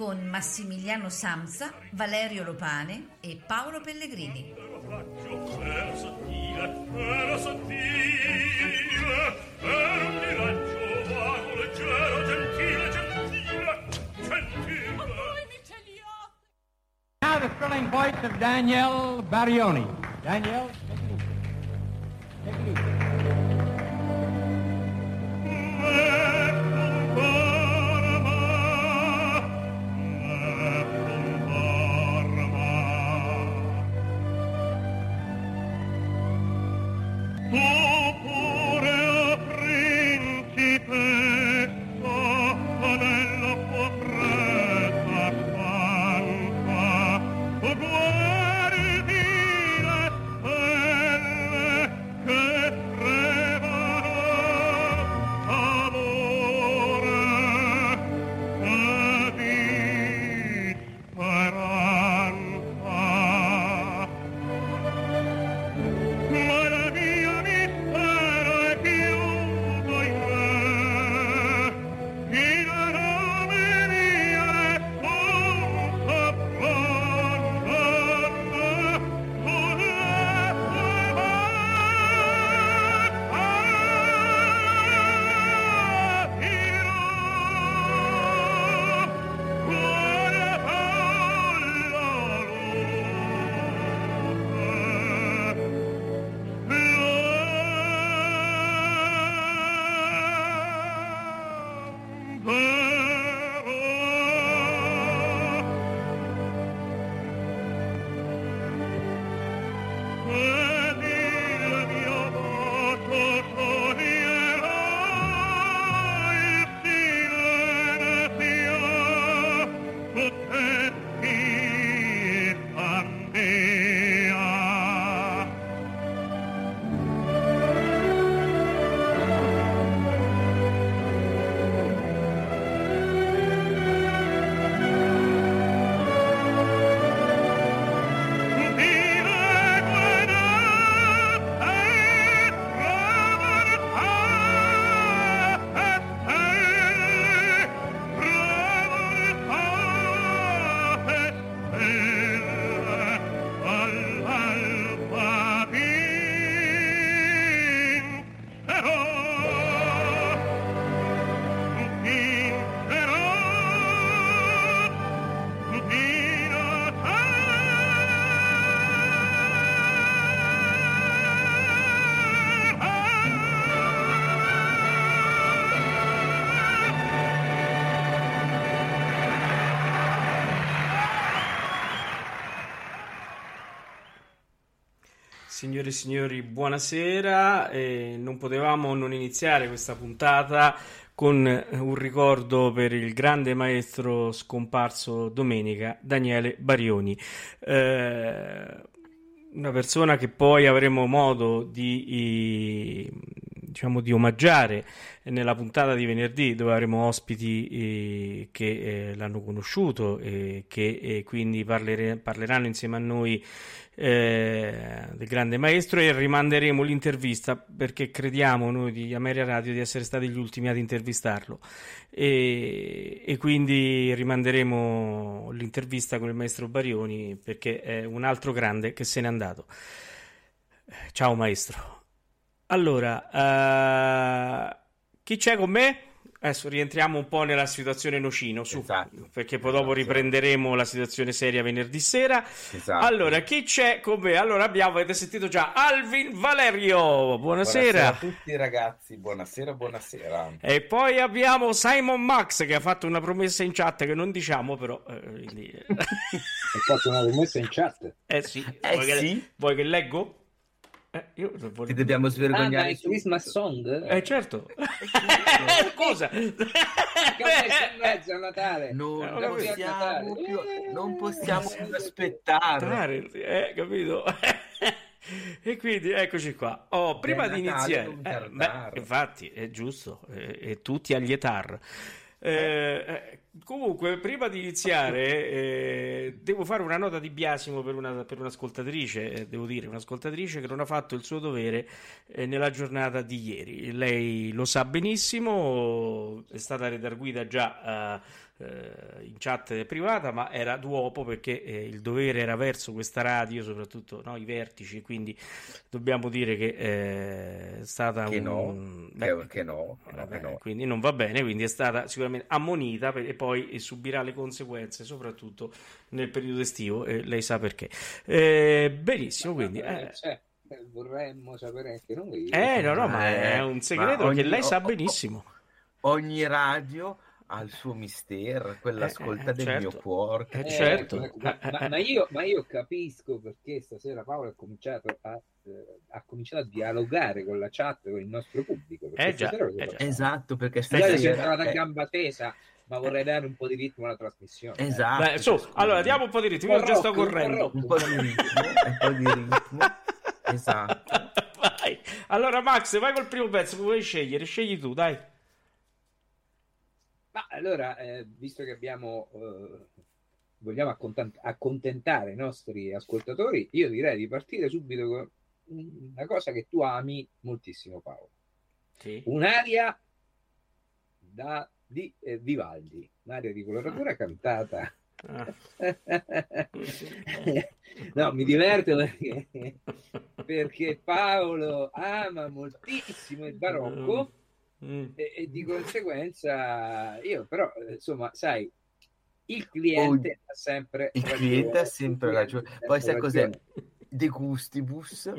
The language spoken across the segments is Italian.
con Massimiliano Samsa, Valerio Lopane e Paolo Pellegrini. Now the thrilling voice of Danielle Barioni. Danielle, Signore e signori, buonasera. Eh, non potevamo non iniziare questa puntata con un ricordo per il grande maestro scomparso domenica, Daniele Barioni. Eh, una persona che poi avremo modo di, eh, diciamo, di omaggiare nella puntata di venerdì, dove avremo ospiti eh, che eh, l'hanno conosciuto e che eh, quindi parlere- parleranno insieme a noi eh, del grande maestro e rimanderemo l'intervista perché crediamo noi di Ameria Radio di essere stati gli ultimi ad intervistarlo e, e quindi rimanderemo l'intervista con il maestro Barioni perché è un altro grande che se n'è andato. Ciao maestro. Allora, eh, chi c'è con me? Adesso rientriamo un po' nella situazione nocino, su, Esatto, perché poi dopo esatto. riprenderemo la situazione seria venerdì sera. Esatto. Allora, chi c'è con me? Allora abbiamo, avete sentito già, Alvin Valerio, buonasera. a tutti ragazzi, buonasera, buonasera. E poi abbiamo Simon Max che ha fatto una promessa in chat che non diciamo però. eh, quindi- Hai fatto una promessa in chat. eh sì, Eh vuoi, che, sì. vuoi che leggo? Eh, io non Ti volevo- dobbiamo Ah, svergognare è tu. Christmas Song? Eh, certo. Scusa. Mezzo a Natale. Non, Eh, non possiamo più, non possiamo più aspettare. Eh, capito? e quindi eccoci qua. Oh, prima di iniziare, eh, beh, infatti è giusto, eh, e tutti agli etar. Eh, eh, comunque, prima di iniziare, eh, devo fare una nota di biasimo per, una, per un'ascoltatrice, eh, devo dire, un'ascoltatrice che non ha fatto il suo dovere eh, nella giornata di ieri. Lei lo sa benissimo, è stata redarguita già eh, in chat privata, ma era d'uopo perché eh, il dovere era verso questa radio, soprattutto no, i vertici, quindi dobbiamo dire che eh, è stata Che no, un... che, beh, che no, che no, che eh, no. quindi non va bene, quindi è stata sicuramente ammonita per- e poi subirà le conseguenze, soprattutto nel periodo estivo, e lei sa perché. Eh, benissimo, quindi... Eh, Eh, cioè, eh, vorremmo sapere anche noi. eh, no, no, ma Eh, è un segreto ogni- che lei sa benissimo. Ogni radio ha il suo mistero, quella Eh, ascolta eh, del certo. mio cuore. Eh, Eh, certo. ma, ma- ma io, ma io capisco perché stasera Paolo ha cominciato a, eh, ha cominciato a dialogare con la chat, con il nostro pubblico. perché Eh già, eh già. Esatto, perché stasera... entrata a eh, gamba tesa, ma vorrei dare un po' di ritmo alla trasmissione. eh. Esatto. Beh, su, allora diamo un po' di ritmo, io già sto correndo. un po' di ritmo, un po' di ritmo. Esatto. Vai. Allora, Max, vai col primo pezzo, vuoi scegliere? Scegli tu, dai. Ma allora, eh, visto che abbiamo, eh, vogliamo accontent- accontentare i nostri ascoltatori, io direi di partire subito con una cosa che tu ami moltissimo, Paolo. Sì. Un'aria da, di eh, Vivaldi, un'aria di coloratura cantata. Ah. no, mi diverto perché, perché Paolo ama moltissimo il barocco Mm. e, e di conseguenza io però insomma sai il cliente ha sempre Il ragione. cliente ha sempre ragione. Poi sai cos'è? De gustibus.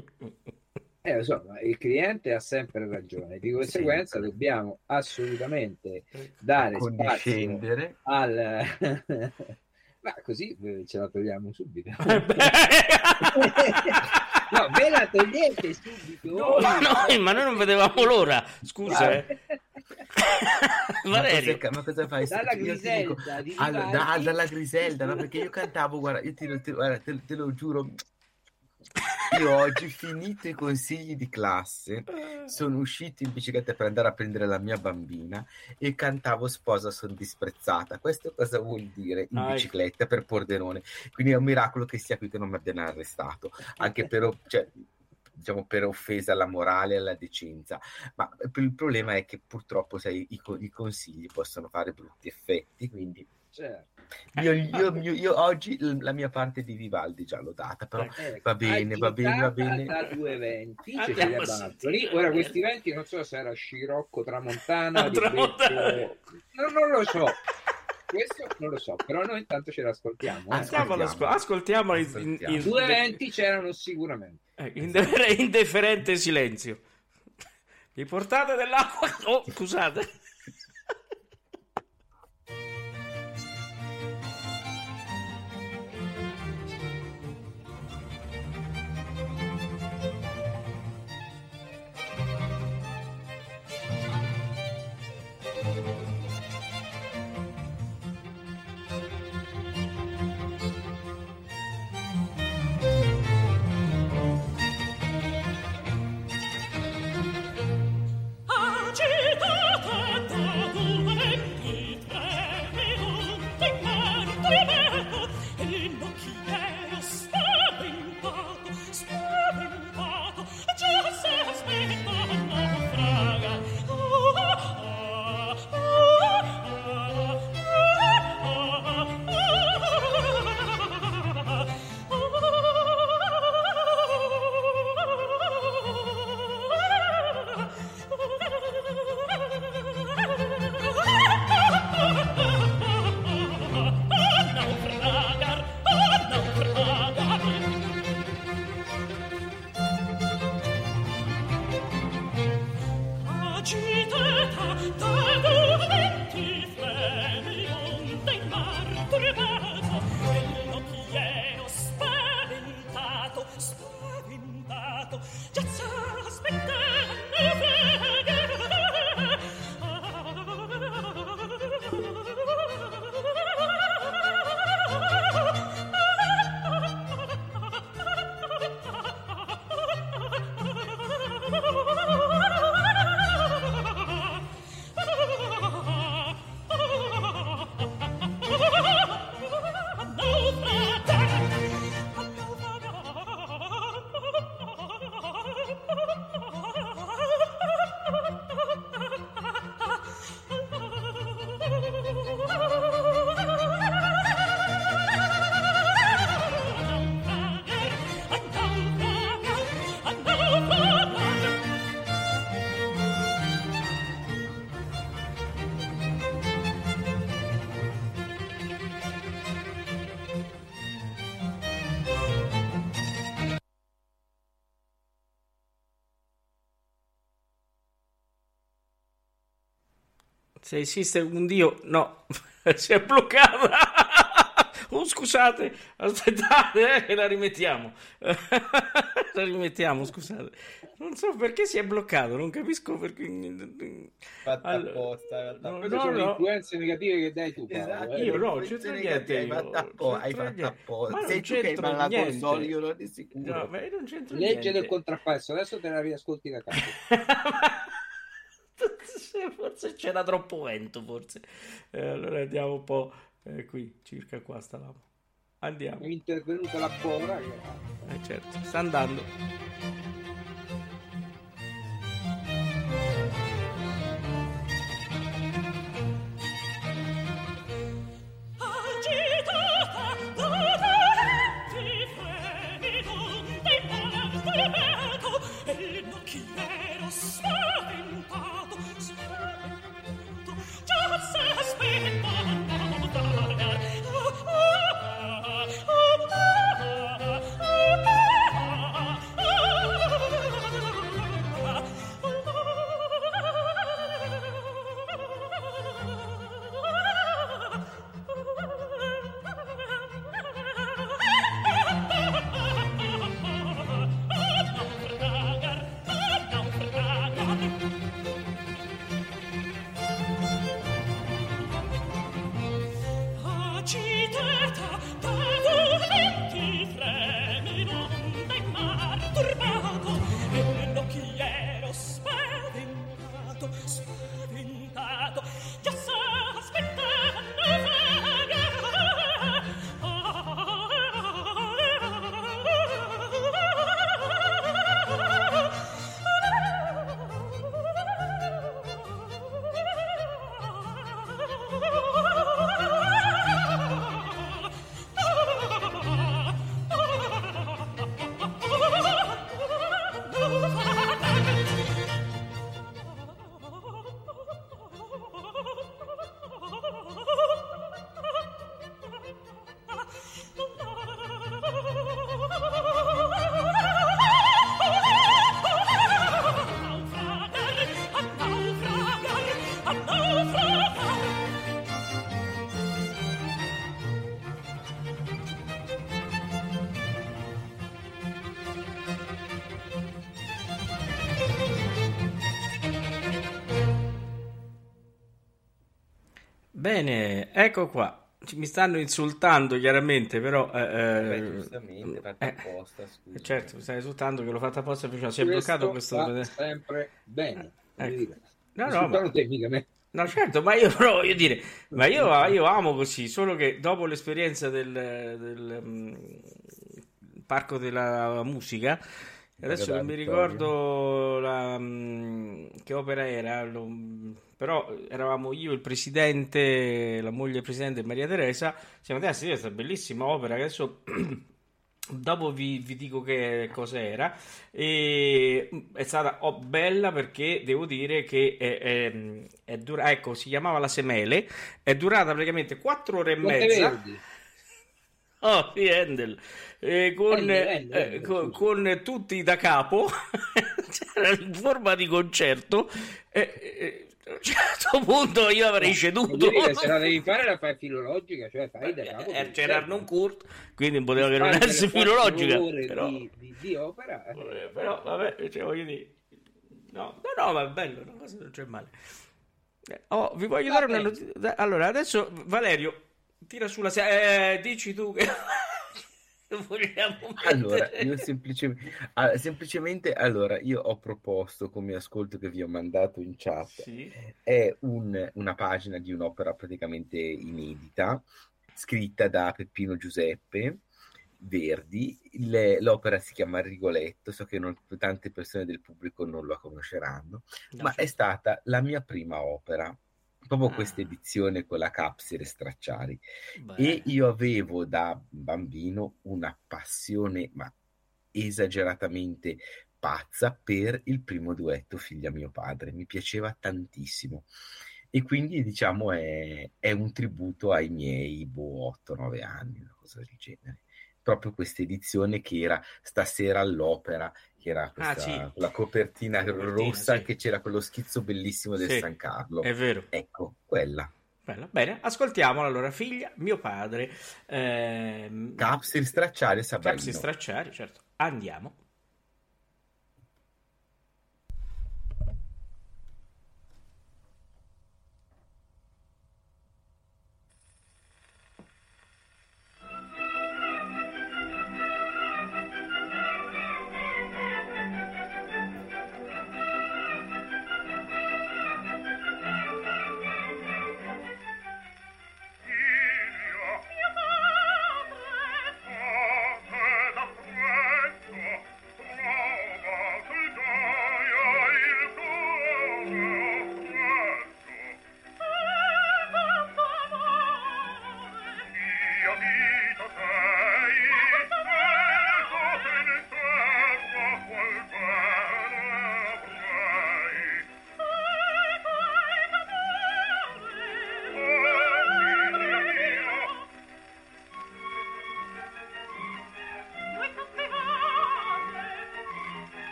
Eh, lo so, ma il cliente ha sempre ragione di conseguenza Sempre. dobbiamo assolutamente dare spazio al ma così eh, ce la togliamo subito Eh, no ve la togliete subito No, no, ma noi non vedevamo l'ora. Scusa, eh. Ma Valerio. cosa, ma cosa fai? dalla dico- Griselda di Allora, da- dalla Griselda, no? Perché io cantavo, guarda, io te, lo- te- guarda, te- te lo giuro, io oggi, finito i consigli di classe, sono uscito in bicicletta per andare a prendere la mia bambina e cantavo Sposa son disprezzata. Questo cosa vuol dire in bicicletta per Pordenone? Quindi è un miracolo che sia qui che non mi abbiano arrestato, anche per, cioè, diciamo, per offesa alla morale e alla decenza. Ma il problema è che purtroppo sai, i, i consigli possono fare brutti effetti, quindi Certo. io, io- io- io oggi la mia parte di Vivaldi già l'ho data, però Ecco, va bene, va bene, va bene. da due venti Andiamo Cecilia sentire. ora questi venti non so se era Scirocco Tramontana Tramontana. Becco- no, non lo so questo non lo so però noi intanto ce l'ascoltiamo eh. Ascoltiamo. Ascoltiamolo, ascol- ascoltiamolo in, in- Ascoltiamo. in- due venti c'erano sicuramente eh, in defer- indifferente silenzio. Mi portate dell'acqua? Oh, scusate. Se esiste un Dio, no, si è bloccata. Oh, scusate, aspettate, eh, la rimettiamo. la rimettiamo, scusate. Non so perché si è bloccato, non capisco perché. Fatta Allora, apposta, fatta no, sono le no. influenze negative che dai tu, Paolo, Esatto, eh. Io no, c'entra niente Hai fatto apposta, hai fatto apposta. Sei tu che il niente. solido di sicuro. No, ma non Legge niente. del contrappeso, adesso te la riascolti da capo. forse c'era troppo vento, forse. Eh, allora andiamo un po' eh, qui, circa qua stavamo. Andiamo. È intervenuta la povera che... Eh, certo, sta andando. Bene, ecco qua. Mi stanno insultando chiaramente, però... eh, Beh, eh, giustamente, fatto eh, apposta, scusa. certo, mi stai insultando che l'ho fatto apposta prima. Si è bloccato questo... sempre bene. Ecco. No, no, ma... No, certo, ma io però voglio dire, ma io, io amo così, solo che dopo l'esperienza del, del, mm, Parco della Musica, adesso non mi ricordo la, mm, che opera era, lo- però eravamo io, il presidente, la moglie del presidente Maria Teresa, siamo andati a sentire questa bellissima opera che adesso... Dopo vi, vi dico che cosa era. E è stata oh, bella perché devo dire che è, è, è dura- ecco, si chiamava La Semele, è durata praticamente 4 ore e mezza. Oh, sì, Handel. Eh, con, Handel, Handel, eh, con- con tutti da capo, in forma di concerto. E, e a un certo punto io avrei ceduto. Voglio dire, se la devi fare la fai filologica, cioè fai da capo. Eh, per c'era. Arnon Kurt, quindi poteva che non essere filologica. Però, di, di- di opera. eh. eh, però, vabbè, cioè, voglio dire, no, no, no, ma è bello, una cosa non c'è male. Eh, oh, vi voglio dare una notizia. Allora, adesso Valerio, tira sulla se- eh, dici tu che vogliamo Allora, io semplicemente, ah, semplicemente, allora, io ho proposto come ascolto che vi ho mandato in chat, Sì. è un- una pagina di un'opera praticamente inedita, scritta da Peppino Giuseppe Verdi. Il- l'opera si chiama Rigoletto, so che non- tante persone del pubblico non la conosceranno, No, ma è certo. stata la mia prima opera. Proprio Ah. questa edizione con la capside stracciari. Bene. E io avevo da bambino una passione, ma esageratamente pazza, per il primo duetto Figlia mio padre. Mi piaceva tantissimo. E quindi, diciamo, è, è un tributo ai miei boh, 8-9 anni, una cosa del genere. Proprio questa edizione che era stasera all'opera, che era questa, Ah, sì. la copertina, Copertina, rossa, sì. che c'era quello schizzo bellissimo del Sì, San Carlo. È vero. Ecco, quella. Bella. Bene, ascoltiamola allora. Figlia, mio padre. Ehm, Capsir stracciare Sabarino. Capsi stracciari, certo. Andiamo.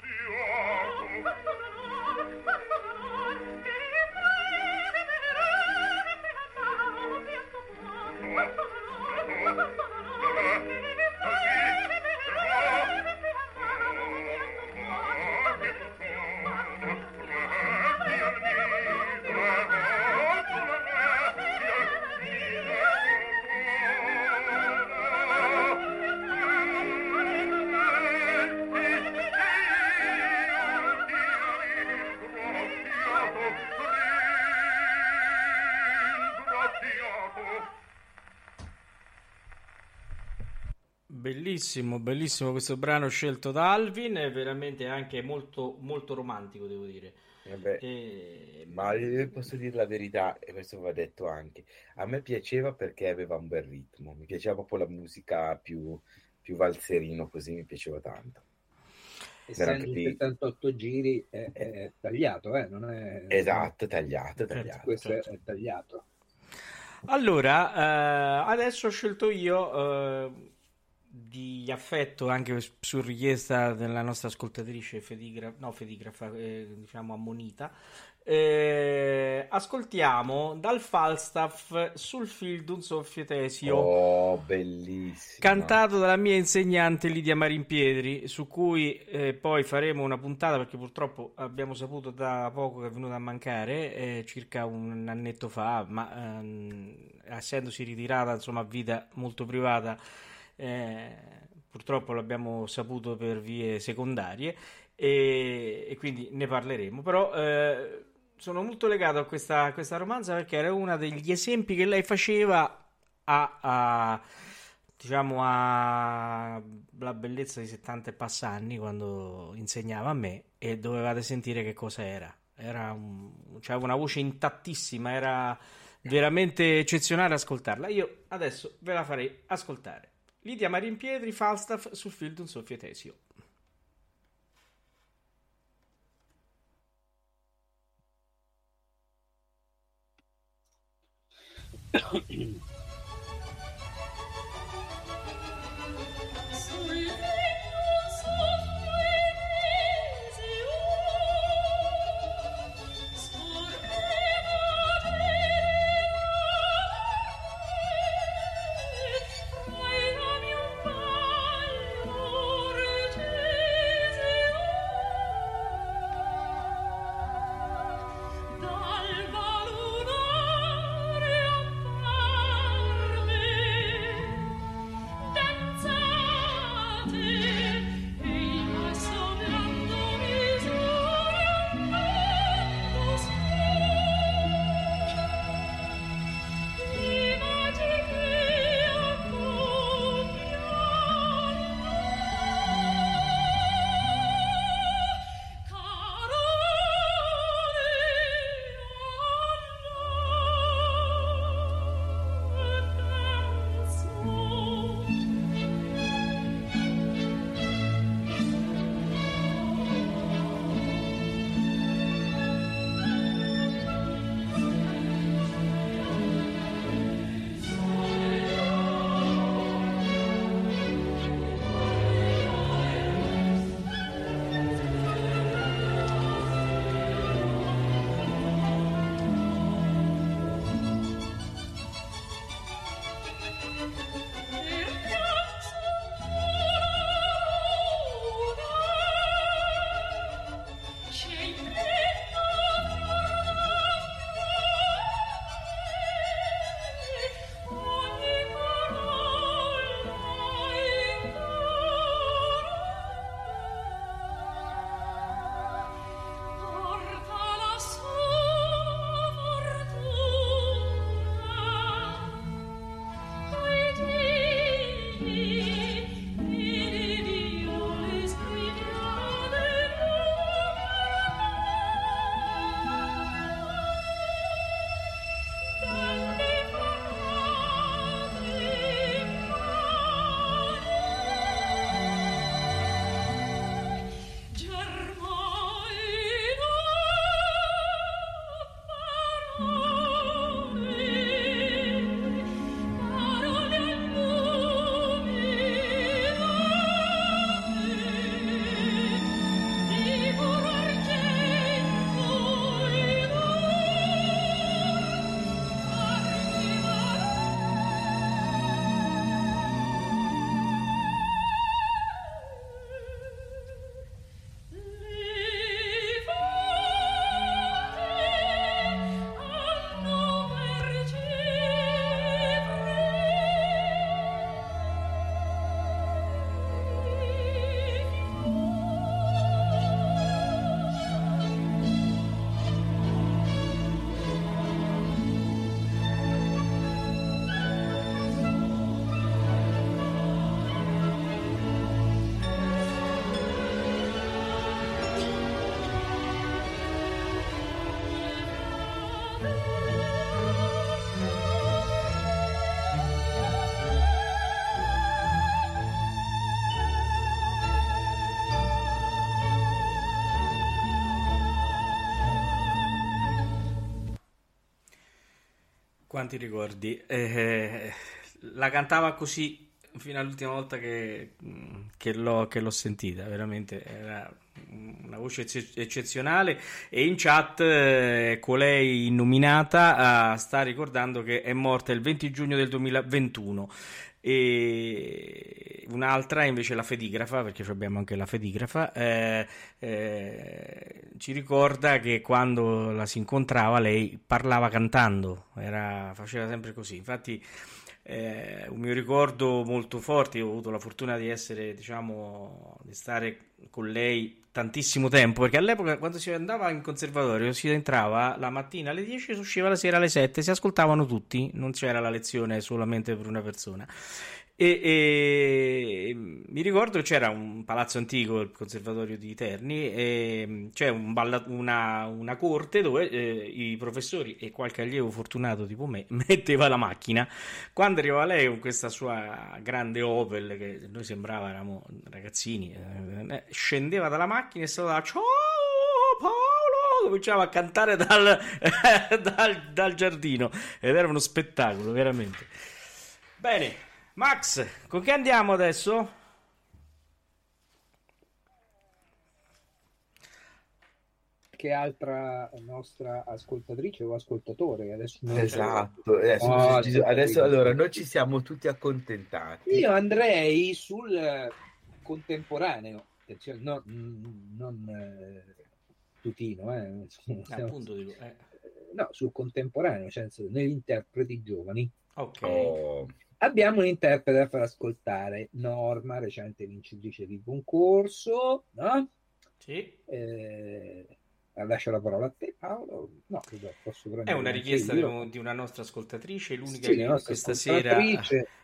fiato Bellissimo, bellissimo questo brano scelto da Alvin, è veramente anche molto, molto romantico, devo dire. Vabbè, E- ma posso dire la verità, e questo va detto anche. A me piaceva perché aveva un bel ritmo, mi piaceva proprio la musica più, più valzerino, così mi piaceva tanto. Essendo anche lì- 78 giri è, è tagliato, eh? non è... Esatto, tagliato, tagliato. Questo è- è tagliato. Allora, eh, adesso ho scelto io eh, di affetto anche su richiesta della nostra ascoltatrice Fedigra- no, Fedigrafa, eh, diciamo ammonita. eh, ascoltiamo dal Falstaff sul film d'un soffio tesio. Oh, bellissimo. Cantato dalla mia insegnante Lidia Marimpietri, su cui eh, poi faremo una puntata perché purtroppo abbiamo saputo da poco che è venuta a mancare, eh, circa un annetto fa, ma ehm, essendosi ritirata insomma a vita molto privata, eh, purtroppo l'abbiamo saputo per vie secondarie e, e quindi ne parleremo. Però eh, sono molto legato a questa, a questa romanza perché era uno degli esempi che lei faceva a, a diciamo alla bellezza di 70 e passa anni quando insegnava a me e dovevate sentire che cosa era. Era un, c'aveva una voce intattissima, era veramente eccezionale ascoltarla. Io adesso ve la farei ascoltare. Lidia Marimpietri, Falstaff sul film d'un soffio tesio. Quanti ricordi? Eh, la cantava così fino all'ultima volta che, che l'ho, che l'ho sentita, veramente era una voce ecce- eccezionale e in chat eh, colei nominata eh, sta ricordando che è morta il 20 giugno del 2021 e un'altra invece la fedigrafa, perché abbiamo anche la fedigrafa, eh, eh, ci ricorda che quando la si incontrava lei parlava cantando, era- faceva sempre così. Infatti, eh, un mio ricordo molto forte, ho avuto la fortuna di essere, diciamo, di stare con lei tantissimo tempo, perché all'epoca quando si andava in conservatorio si entrava la mattina alle 10 e si usciva la sera alle 7, si ascoltavano tutti, non c'era la lezione solamente per una persona. E, e mi ricordo c'era un palazzo antico, il conservatorio di Terni, e c'è un una, una corte dove eh, i professori e qualche allievo fortunato tipo me metteva la macchina. Quando arrivava lei con questa sua grande Opel, che noi sembrava eravamo ragazzini, eh, scendeva dalla macchina e stava ciao Paolo, cominciava a cantare dal, dal, dal giardino ed era uno spettacolo, veramente. Bene, Max, con che andiamo adesso? Che altra nostra ascoltatrice o ascoltatore? Adesso non Esatto, adesso, Oh, ci- adesso allora noi ci siamo tutti accontentati. Io andrei sul contemporaneo, attenzione, no, non eh, tutino, eh, Eh, appunto dico, eh, no, sul contemporaneo, nel senso negli interpreti giovani. ok. Oh, Abbiamo un interprete da far ascoltare, Norma, recente vincitrice di concorso, no? Sì. Eh, lascio la parola a te, Paolo. No, posso È una richiesta un- di una nostra ascoltatrice, l'unica Sì, che questa sera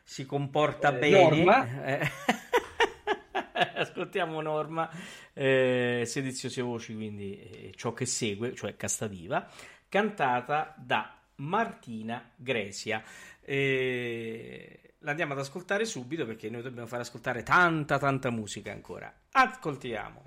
si comporta Eh, bene. Norma. Eh, Ascoltiamo Norma, eh, Sediziosi Voci, quindi eh, ciò che segue, cioè Castadiva, cantata da Martina Gresia. Eh, l'andiamo ad ascoltare subito perché noi dobbiamo far ascoltare tanta, tanta musica ancora. Ascoltiamo.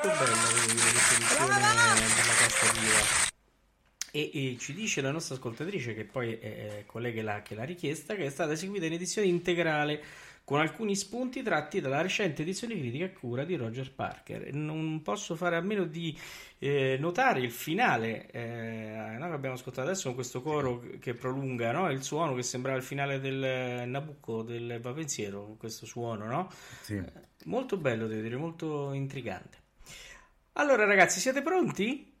molto bella quindi, la definizione eh, della casta diva. E, e, ci dice la nostra ascoltatrice, che poi eh, eh, è collega che l'ha, che l'ha richiesta, che è stata eseguita in edizione integrale con alcuni spunti tratti dalla recente edizione critica a cura di Roger Parker. Non posso fare a meno di eh, notare il finale eh, no, abbiamo ascoltato adesso con questo coro che prolunga no? il suono che sembrava il finale del Nabucco del Vapensiero, questo suono, no? sì. molto bello, devo dire, molto intrigante. Allora, ragazzi, siete pronti?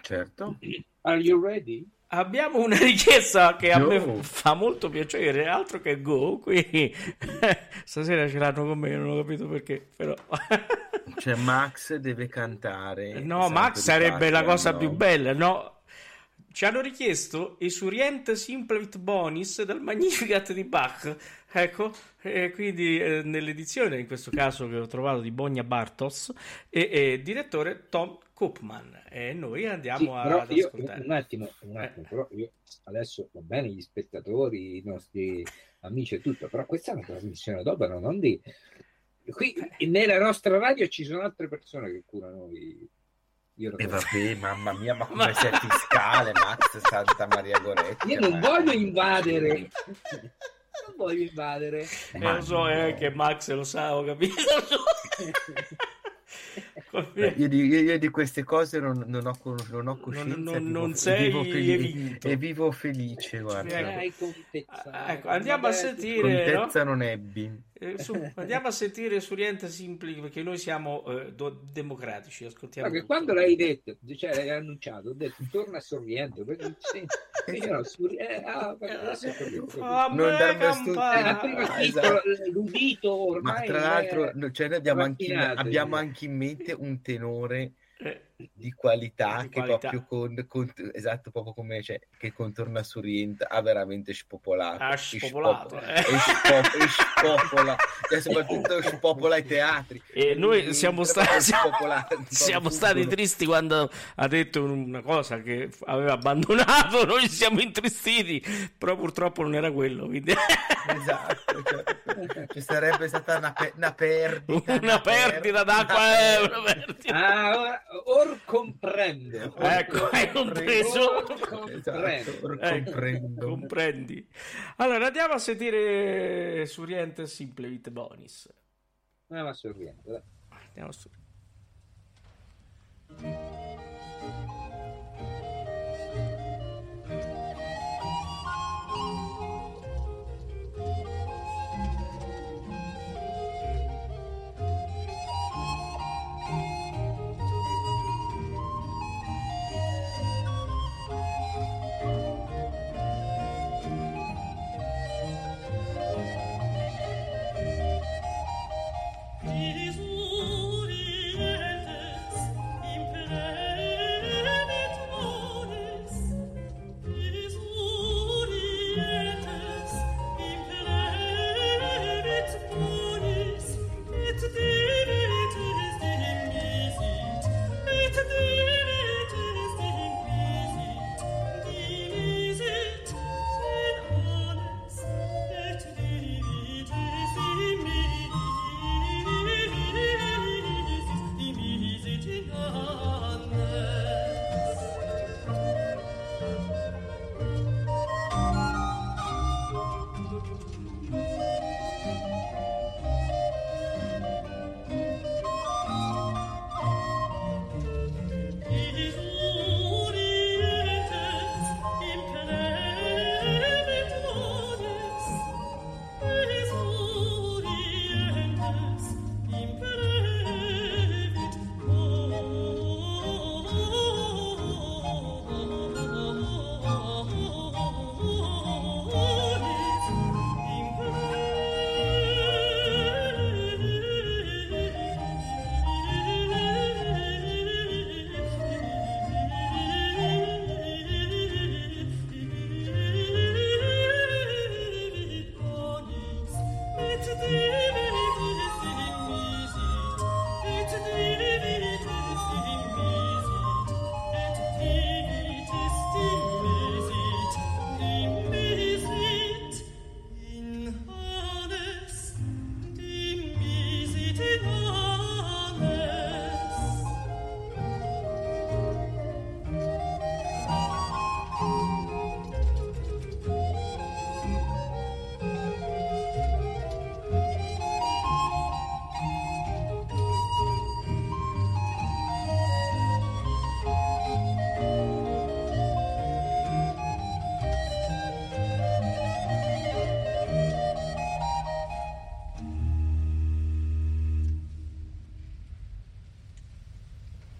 Certo. Are you ready? Abbiamo una richiesta che a Go. me fa molto piacere, altro che Go, qui stasera ce l'hanno con me, non ho capito perché, però... Cioè, Max deve cantare. No, Max sarebbe la cosa no? più bella, no? Ci hanno richiesto Esurient Simplevit Bonis dal Magnificat di Bach, ecco, e quindi eh, nell'edizione, in questo caso che ho trovato di Bogna Bartos, e, e direttore Tom Koopman, e noi andiamo Sì, a- ad io, ascoltare. un attimo, un attimo, però io adesso va bene gli spettatori, i nostri amici e tutto, però questa è una trasmissione d'opera, non di... Qui nella nostra radio ci sono altre persone che curano i... Io, E vabbè, mamma mia, ma come sei fiscale, Max Santa Maria Goretti? io non voglio invadere, non voglio invadere. Eh, Ma lo so, eh, no. che Max lo sa, ho capito. Beh, io, di, io di queste cose non, non ho, non ho coscienza. non- e vivo- non e sei vivo felice- vinto. E vivo felice, guarda. Ecco. Ah, ecco, andiamo a sentire, no? Contezza non ebbi. Eh, su, andiamo a sentire Suriente Simpli perché noi siamo eh, do- democratici, ascoltiamo. Tutto. quando l'hai detto, cioè l'hai annunciato, ho detto torna a Sorriente, perché sì, io ero Sorri- eh, ah, perché adesso ho capito. A Non darmi Eh, Ah, esatto. l'udito Ma ormai tra l'altro, no, cioè noi abbiamo anche, abbiamo io. anche in mente un tenore Eh, di qualità Di che qualità. proprio con, con- esatto, proprio come cioè, che contorna su Orient ha veramente spopolato. Ha E spopolato, spopo- eh. e spo- e spopola, e soprattutto spopola i teatri. E noi siamo stati, Spopola- siamo stati tristi quando ha detto una cosa che aveva abbandonato, noi ci siamo intristiti, però purtroppo non era quello, quindi Esatto, cioè, ci sarebbe stata una, pe- una perdita. una perdita d'acqua, eh, una perdita. Ah, or comprendo. Ecco, hai compreso? Or comprendo. Esatto, Ecco, comprendi. Allora andiamo a sentire Suriente Simplevit Bonis. Ah, ma sorriente. Andiamo su. Isurientes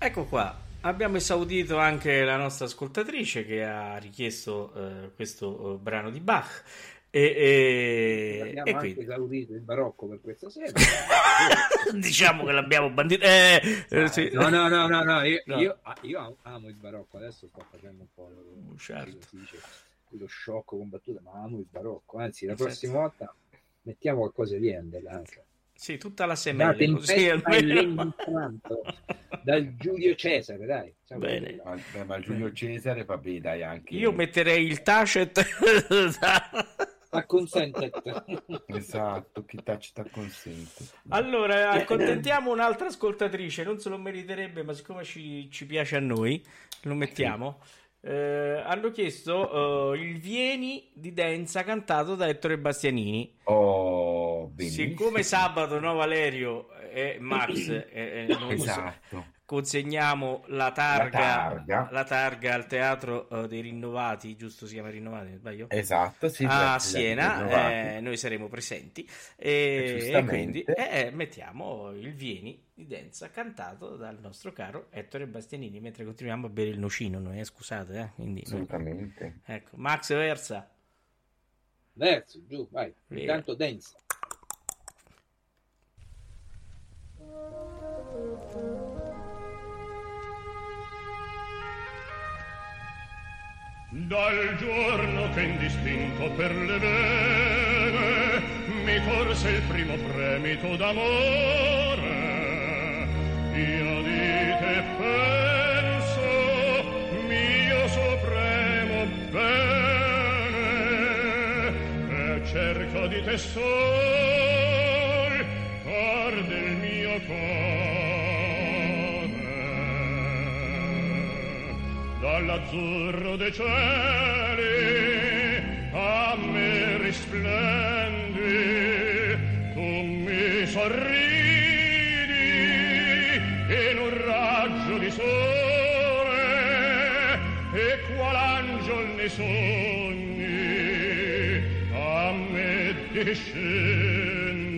Ecco qua, abbiamo esaudito anche la nostra ascoltatrice che ha richiesto eh, questo eh, brano di Bach. E, e- Abbiamo e anche quindi esaurito il barocco per questa sera. diciamo che l'abbiamo bandito. Eh, eh, sì. No, no, no, no, no, io, No. io- ah, io amo il barocco, adesso sto facendo un po' lo, Certo. si dice, lo sciocco combattuto, ma amo il barocco, anzi la Certo. prossima volta mettiamo qualcosa di Handel anche. Sì, tutta la Da semelle, così tempesta almeno. dal Giulio Cesare, dai. Bene. Ma, beh, ma Giulio Cesare, vabbè, dai, anche... Io metterei il tacet. A consentet. Esatto, chi tacita consente. Allora, accontentiamo un'altra ascoltatrice, non se lo meriterebbe, ma siccome ci, ci piace a noi, lo mettiamo. Eh, hanno chiesto eh, il Vieni di Denza cantato da Ettore Bastianini. Oh, benissimo. Siccome sabato no Valerio e Max eh, non Esatto. Consegniamo la targa, targa. la targa al teatro eh, dei Rinnovati, giusto si chiama Rinnovati, sbaglio? Esatto, sì. a sì, Siena, eh, noi saremo presenti Eh, e, e quindi eh, mettiamo il Vieni di Denza cantato dal nostro caro Ettore Bastianini mentre continuiamo a bere il nocino, noi, eh, scusate, eh, quindi, Assolutamente. ecco, Max Versa. Verso, giù, vai. Via. Intanto densa. Dal giorno che indistinto per le vene mi corse il primo fremito d'amore, io di te penso, mio supremo bene, e cerco di te sol, cor del mio cuore. Dall'azzurro dei cieli a me risplendi, tu mi sorridi in un raggio di sole e qual angiol nei sogni a me discendi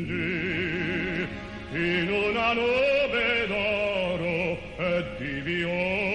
in una nube d'oro e di viole.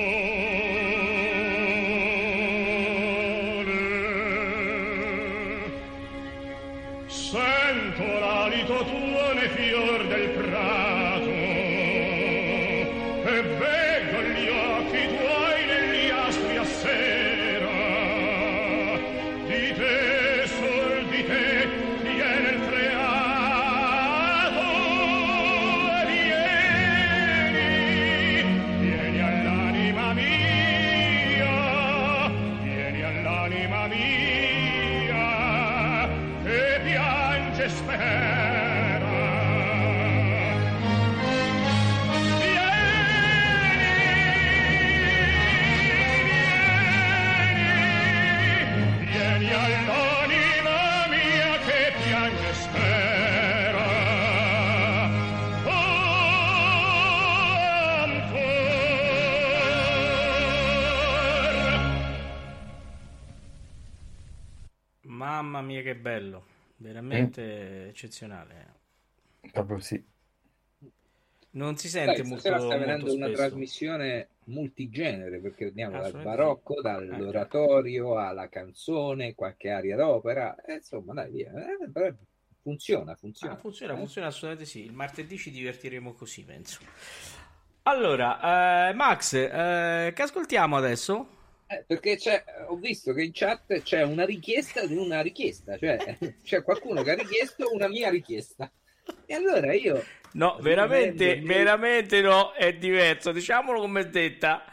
Mia che bello, veramente eccezionale. Proprio sì. Non si sente Dai, molto, stasera sta venendo una trasmissione multigenere perché andiamo dal barocco, dall'oratorio alla canzone, qualche aria d'opera, e insomma, dai, via. Eh, funziona, funziona. Ah, funziona, Eh? funziona assolutamente sì. Il martedì ci divertiremo così, penso. Allora, eh, Max, eh, che ascoltiamo adesso? Eh, perché c'è, ho visto che in chat c'è una richiesta di una richiesta, cioè c'è qualcuno che ha richiesto una mia richiesta. E allora io No, veramente, Riprendendo- veramente no, è diverso. Diciamolo come detta.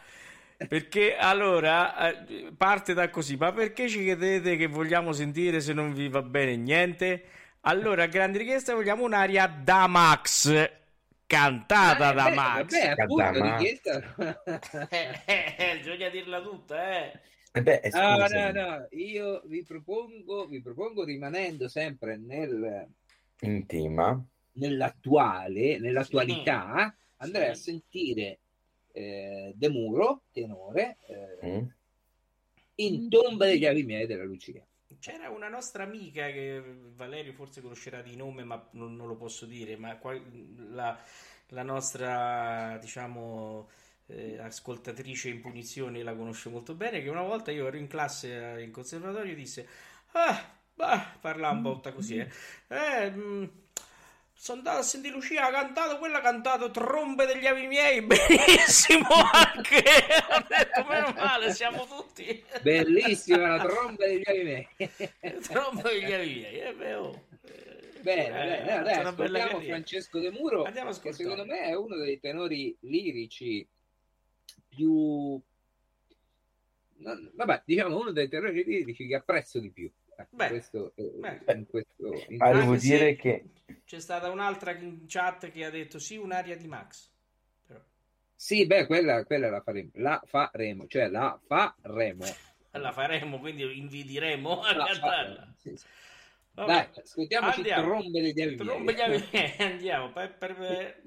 Perché allora eh, parte da così, ma perché ci chiedete che vogliamo sentire se non vi va bene niente? Allora, grande richiesta, vogliamo un'aria da Max, cantata Eh, da beh, Max. Vabbè, appunto, Da Max. richiesta. Eh, eh, bisogna dirla tutta, eh. Eh beh, No, no, scusami. no, io vi propongo, vi propongo rimanendo sempre nel, In tema. nell'attuale, nell'attualità, andrei a Sì. sentire eh, De Muro, tenore, eh, Mm? in tomba degli avi miei della Lucia. C'era una nostra amica che Valerio forse conoscerà di nome, ma non, non lo posso dire, ma qua- la, la nostra, diciamo, eh, ascoltatrice in punizione la conosce molto bene, che una volta io ero in classe eh, in conservatorio e disse, ah, bah, parla un po' così, eh, eh, mh, sono andato a sentire Lucia, ha cantato, quella ha cantato Trombe degli avi miei, benissimo anche, ho detto, meno male, siamo tutti... Bellissima la tromba degli avi miei. Trombe degli avi miei, eh, beh, oh. Bene, eh, bene, bella ascoltiamo. Francesco De Muro, che secondo me è uno dei tenori lirici più... vabbè, diciamo uno dei tenori lirici che apprezzo di più. Beh, questo, eh, beh. in questo, in- devo dire che C'è stata un'altra in chat che ha detto sì, un'aria di Max. Però Sì, beh, quella, quella la faremo, la faremo, cioè la faremo. la faremo, quindi invidiremo a La cantarla. sì. Dai, ascoltiamoci Andiamo. trombe degli avi Trombe miei. gli avi- andiamo. per- per-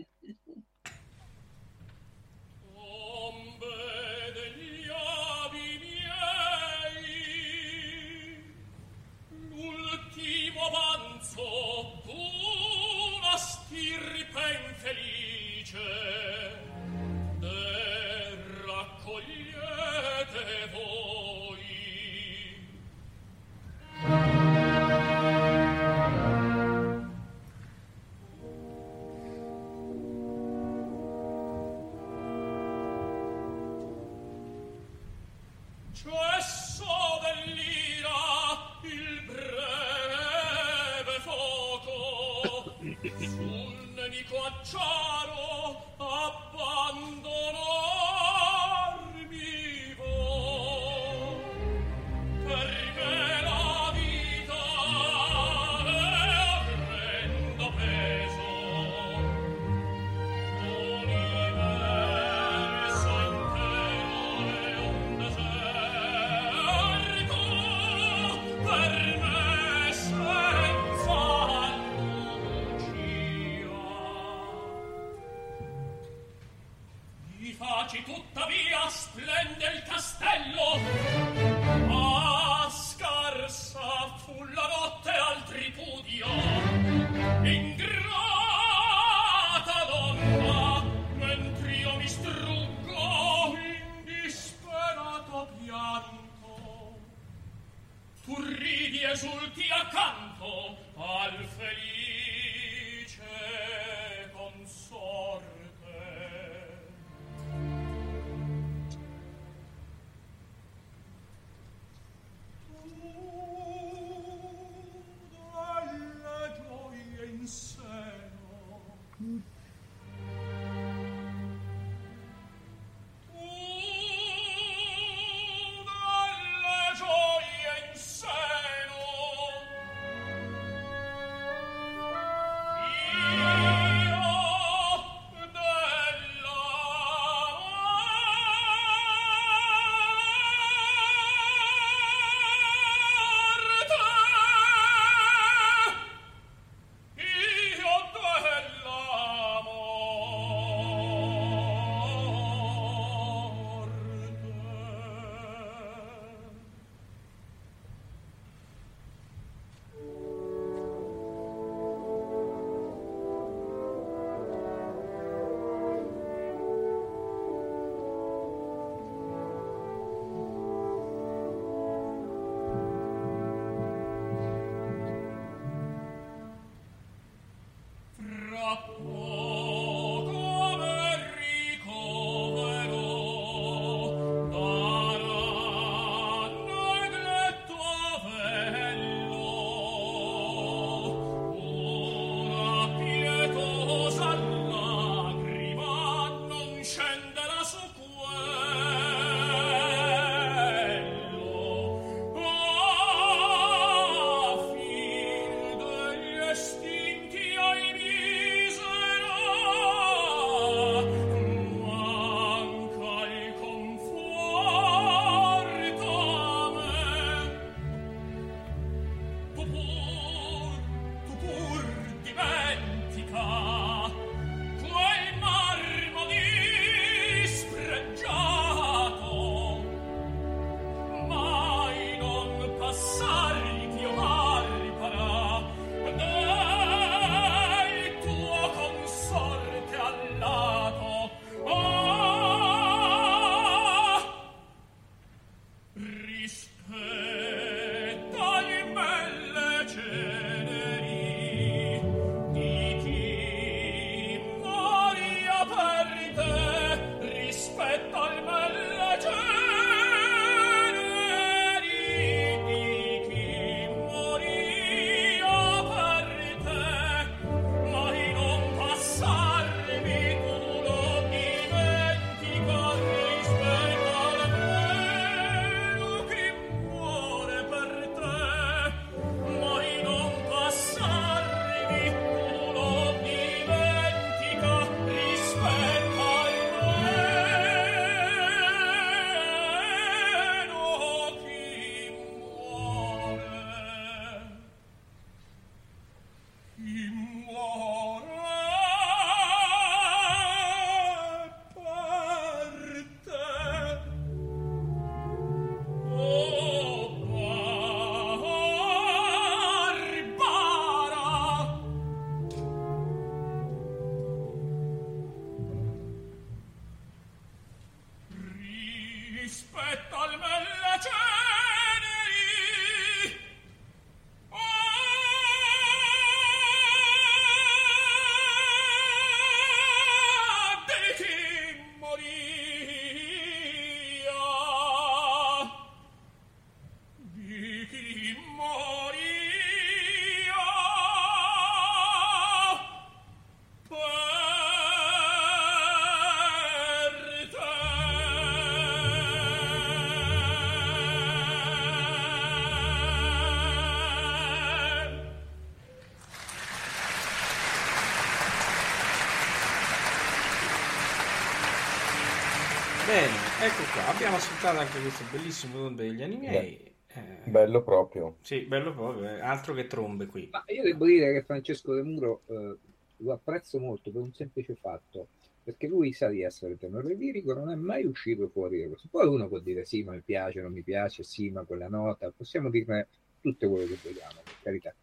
abbiamo ascoltato anche questo bellissimo Tombe degli Animei. Eh, Bello proprio. sì, bello proprio, eh, altro che trombe qui. Ma io devo dire che Francesco De Muro eh, lo apprezzo molto per un semplice fatto, perché lui sa di essere tenore lirico, non è mai uscito fuori da questo. Poi uno può dire sì, ma mi piace, non mi piace, sì, ma quella nota, possiamo dirne tutte quello che vogliamo, per carità.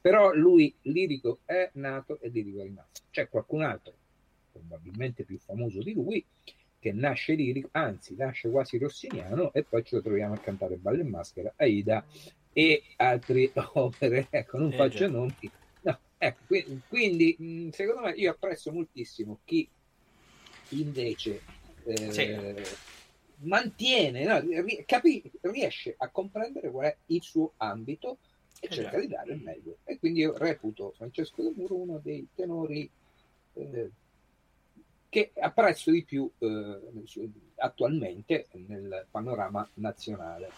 Però lui lirico è nato e lirico è rimasto. C'è qualcun altro, probabilmente più famoso di lui, che nasce lirico, anzi nasce quasi rossiniano e poi ce lo troviamo a cantare Ballo in Maschera, Aida e altre opere. Ecco, non Eh, faccio già. nomi. No, ecco, qui- quindi mh, secondo me io apprezzo moltissimo chi invece eh, Sì. mantiene, no, capi- riesce a comprendere qual è il suo ambito e Eh, cerca già. di dare il meglio. E quindi io reputo Francesco De Muro uno dei tenori eh, che apprezzo di più eh, attualmente nel panorama nazionale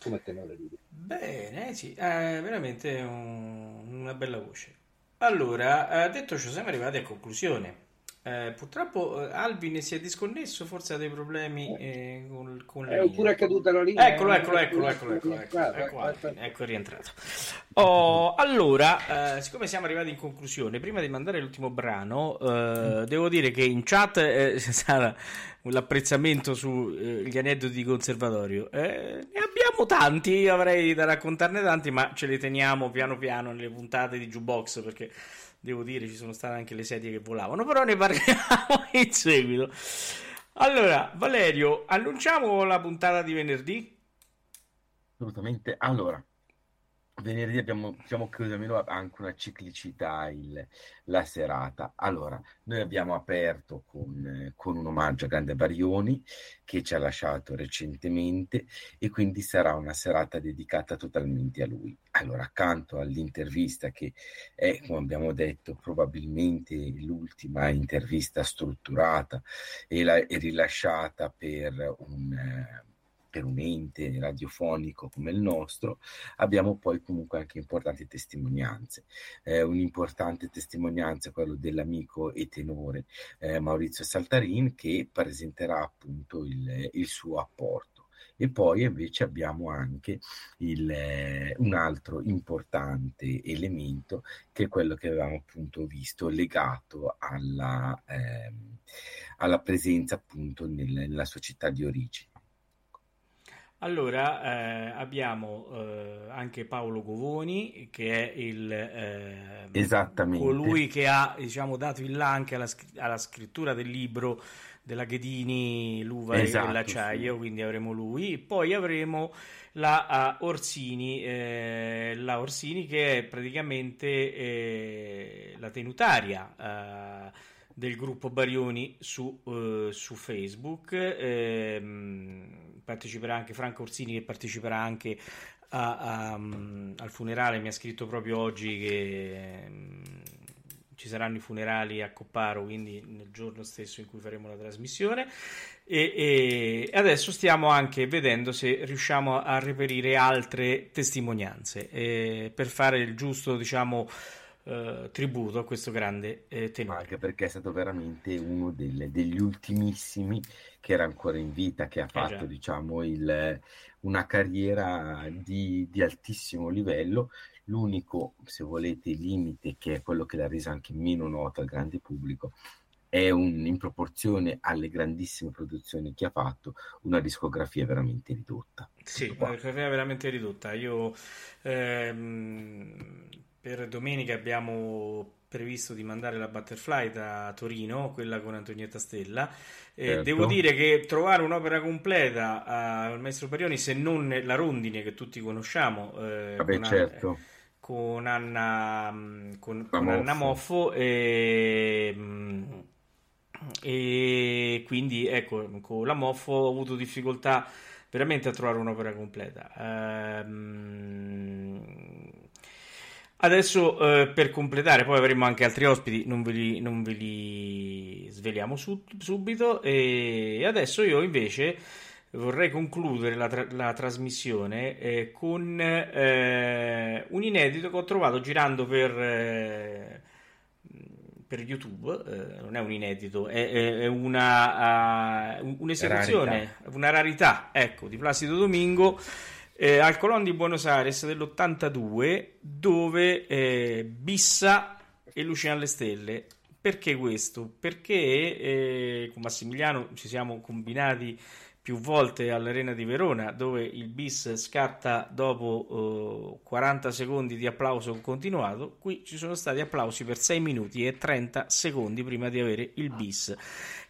come tenore lirico. Bene, sì, è veramente un- una bella voce. Allora, eh, detto ciò, siamo arrivati a conclusione. Eh, purtroppo eh, Alvin si è disconnesso, forse ha dei problemi eh, con, con la Eh, oppure è linea. caduta la linea. Eccolo, eccolo, eh, eccolo, eh, eccolo, eh, eh, ecco eh, Alvin, eh, ecco è rientrato. Oh, allora, eh, siccome siamo arrivati in conclusione, prima di mandare l'ultimo brano, eh, devo dire che in chat eh, c'è stato l'apprezzamento sugli aneddoti di conservatorio. Eh, ne abbiamo tanti, avrei da raccontarne tanti, ma ce li teniamo piano piano nelle puntate di Jukebox perché devo dire ci sono state anche le sedie che volavano, però ne parliamo in seguito. Allora, Valerio, annunciamo la puntata di venerdì? Assolutamente. Allora, venerdì abbiamo, diciamo che almeno anche una ciclicità il- la serata. Allora, noi abbiamo aperto con, con un omaggio a Grande Barioni che ci ha lasciato recentemente e quindi sarà una serata dedicata totalmente a lui. Allora, accanto all'intervista che è, come abbiamo detto, probabilmente l'ultima intervista strutturata e, la- e rilasciata per un... eh, per un ente radiofonico come il nostro, abbiamo poi comunque anche importanti testimonianze. Eh, un'importante testimonianza è quello dell'amico e tenore eh, Maurizio Saltarin che presenterà appunto il, il suo apporto. E poi invece abbiamo anche il, eh, un altro importante elemento che è quello che avevamo appunto visto legato alla, ehm, alla presenza appunto nel- nella sua città di origine. Allora, eh, abbiamo eh, anche Paolo Govoni, che è il, eh, colui che ha diciamo, dato il là anche alla, alla scrittura del libro della Ghedini, l'uva e Esatto, l'acciaio, sì. quindi avremo lui. Poi avremo la ah, Orsini, eh, la Orsini che è praticamente eh, la tenutaria eh, del gruppo Barioni su, eh, su Facebook. Parteciperà anche Franco Orsini che parteciperà anche a- a, mm, al funerale. Mi ha scritto proprio oggi che mm, ci saranno i funerali a Copparo, quindi nel giorno stesso in cui faremo la trasmissione. E, e adesso stiamo anche vedendo se riusciamo a reperire altre testimonianze eh, per fare il giusto, diciamo, eh, tributo a questo grande eh, tenore. anche perché è stato veramente uno delle- degli ultimissimi che era ancora in vita, che ha già. fatto, diciamo, il- una carriera di, di altissimo livello. L'unico, se volete, limite, che è quello che l'ha reso anche meno noto al grande pubblico, è un- in proporzione alle grandissime produzioni che ha fatto, una discografia veramente ridotta. Sì, una carriera veramente ridotta. Io ehm, per domenica abbiamo previsto di mandare la Butterfly da Torino, quella con Antonietta Stella. E Certo. devo dire che trovare un'opera completa eh, al maestro Parioni, se non la Rondine che tutti conosciamo, eh, Vabbè, con, An- certo. con Anna, mm, con, con Anna Moffo. Moffo e, mm, e quindi ecco, con la Moffo ho avuto difficoltà veramente a trovare un'opera completa. Ehm, Adesso eh, per completare, poi avremo anche altri ospiti, non ve li, non ve li sveliamo su- subito. E adesso io invece vorrei concludere la, tra- la trasmissione eh, con eh, un inedito che ho trovato girando per, eh, per YouTube, eh, non è un inedito, è, è- è una, uh, un'esecuzione, Rarità. una rarità, ecco, di Placido Domingo eh, al Colón di Buenos Aires dell'82 dove eh, Bissa e Luciano alle Stelle. Perché questo? Perché eh, con Massimiliano ci siamo combinati più volte all'Arena di Verona dove il bis scatta dopo eh, 40 secondi di applauso continuato. Qui ci sono stati applausi per 6 minuti e 30 secondi prima di avere il bis.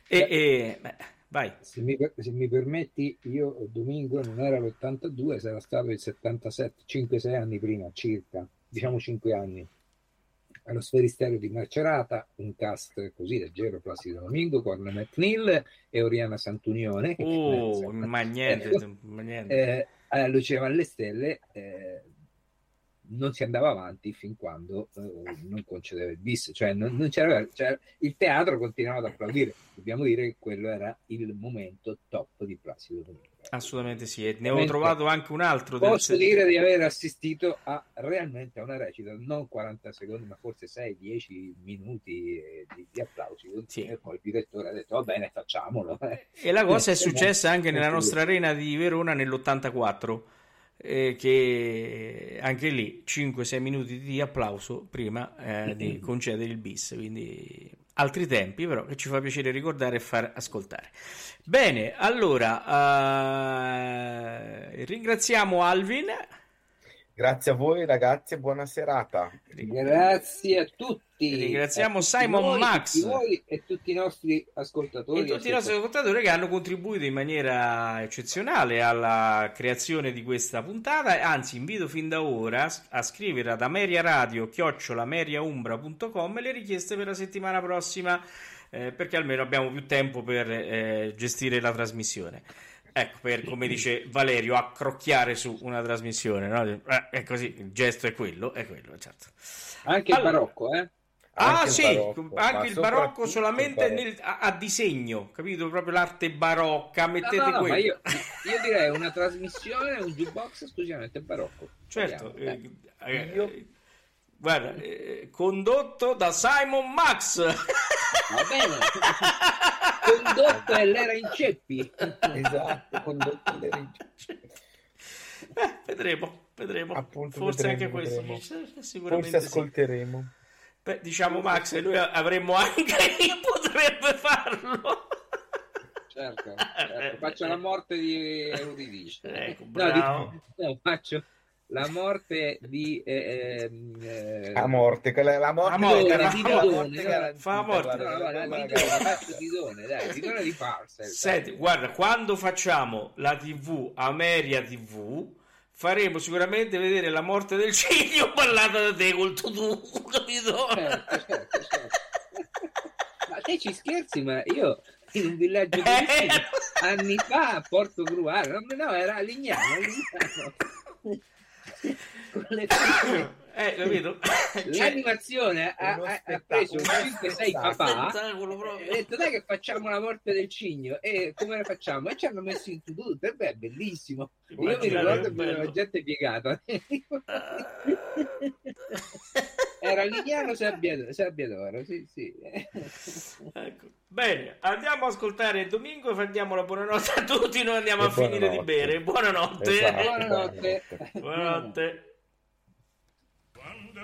E, e- beh, vai. Se mi, se mi permetti, io domingo non era l'82, sarà stato il 77, 5-6 anni prima, circa, diciamo 5 anni. Allo Sferistello di Marcerata, un cast così leggero, Placido Domingo, con McNeil e Oriana Santunione. Oh, ma niente, ecco, ma niente. eh, alla Luce alle Stelle eh, non si andava avanti fin quando eh, non concedeva il bis, cioè, non, non c'era, cioè, il teatro continuava ad applaudire. Dobbiamo dire che quello era il momento top di Placido Domingo. Assolutamente sì, e ne ho Veramente trovato anche un altro del Posso se- dire di aver assistito a realmente a una recita, non 40 secondi, ma forse 6-10 minuti eh, di, di applausi. Sì. E poi il direttore ha detto: Va bene, facciamolo. eh." E la cosa è successa anche nella nostra arena di Verona nell'84, eh, che anche lì 5-6 minuti di applauso prima eh, di concedere il bis, quindi altri tempi però che ci fa piacere ricordare e far ascoltare. Bene, allora eh, ringraziamo Alvin. Grazie a voi ragazzi e buona serata. Grazie a tutti. Ringraziamo A Simon voi, Max. tutti voi e tutti i nostri ascoltatori. E tutti i nostri ascoltatori che hanno contribuito in maniera eccezionale alla creazione di questa puntata. Anzi, invito fin da ora a scrivere ad ameriaradio.com le richieste per la settimana prossima, eh, perché almeno abbiamo più tempo per eh, gestire la trasmissione. Ecco, per come dice Valerio, accrocchiare su una trasmissione, no? Eh, è così, il gesto è quello, è quello, certo. Anche il Allora- barocco, eh? Ah, Anche il sì, barocco, anche il barocco solamente il barocco. nel- a, a disegno, capito? Proprio l'arte barocca, mettete no, no, quello. ma io, io direi una trasmissione, un jukebox esclusivamente barocco. Certo, eh, eh, Io- guarda, eh, condotto da Simon Max. Va bene. Condotto e l'era in ceppi. Esatto, condotto le reg- Eh, vedremo, vedremo. Appunto, Forse vedremo, anche questo. vedremo. sì, Sicuramente Forse sì. ascolteremo. Beh, diciamo Max, e noi avremmo anche chi potrebbe farlo. Certo, certo. faccio la morte di Euridice. Ecco, No, bravo. di- no, faccio la morte di... eh, eh, A morte, quella- la morte, La morte, la la morte garantita, fa la morte. Didone, dai, Didone di Parcel. Senti, guarda, quando facciamo la TV Ameria TV, faremo sicuramente vedere la morte del cigno ballata da te col tutù, capito? Certo, certo, certo. Ma te ci scherzi, ma io in un villaggio Eh. anni fa a Porto Gruaro, no, no, era a Lignano, Lignano. Con le Eh, capito? Cioè, L'animazione ha, ha- preso un uno 5-6 papà e ha detto dai che facciamo la morte del cigno e come la facciamo? E ci hanno messo in tutto e beh è bellissimo io mi ricordo che bello. la gente piegata era Lignano Sabbiadoro, Sabbiadoro sì sì Ecco. Bene, andiamo a ascoltare Domingo e diamo la buonanotte a tutti. Noi andiamo E a finire di buonanotte. bere. Buonanotte. Esatto, Buonanotte. Buonanotte. Quando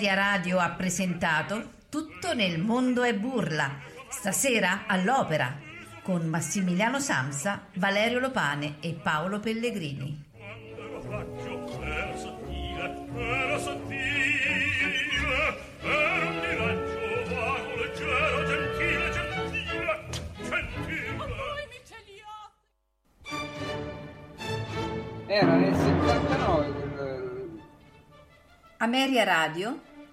Ameria Radio ha presentato Tutto nel mondo è burla, stasera all'opera, con Massimiliano Samsa, Valerio Lopane e Paolo Pellegrini. Era nel 79 quel... Ameria Radio,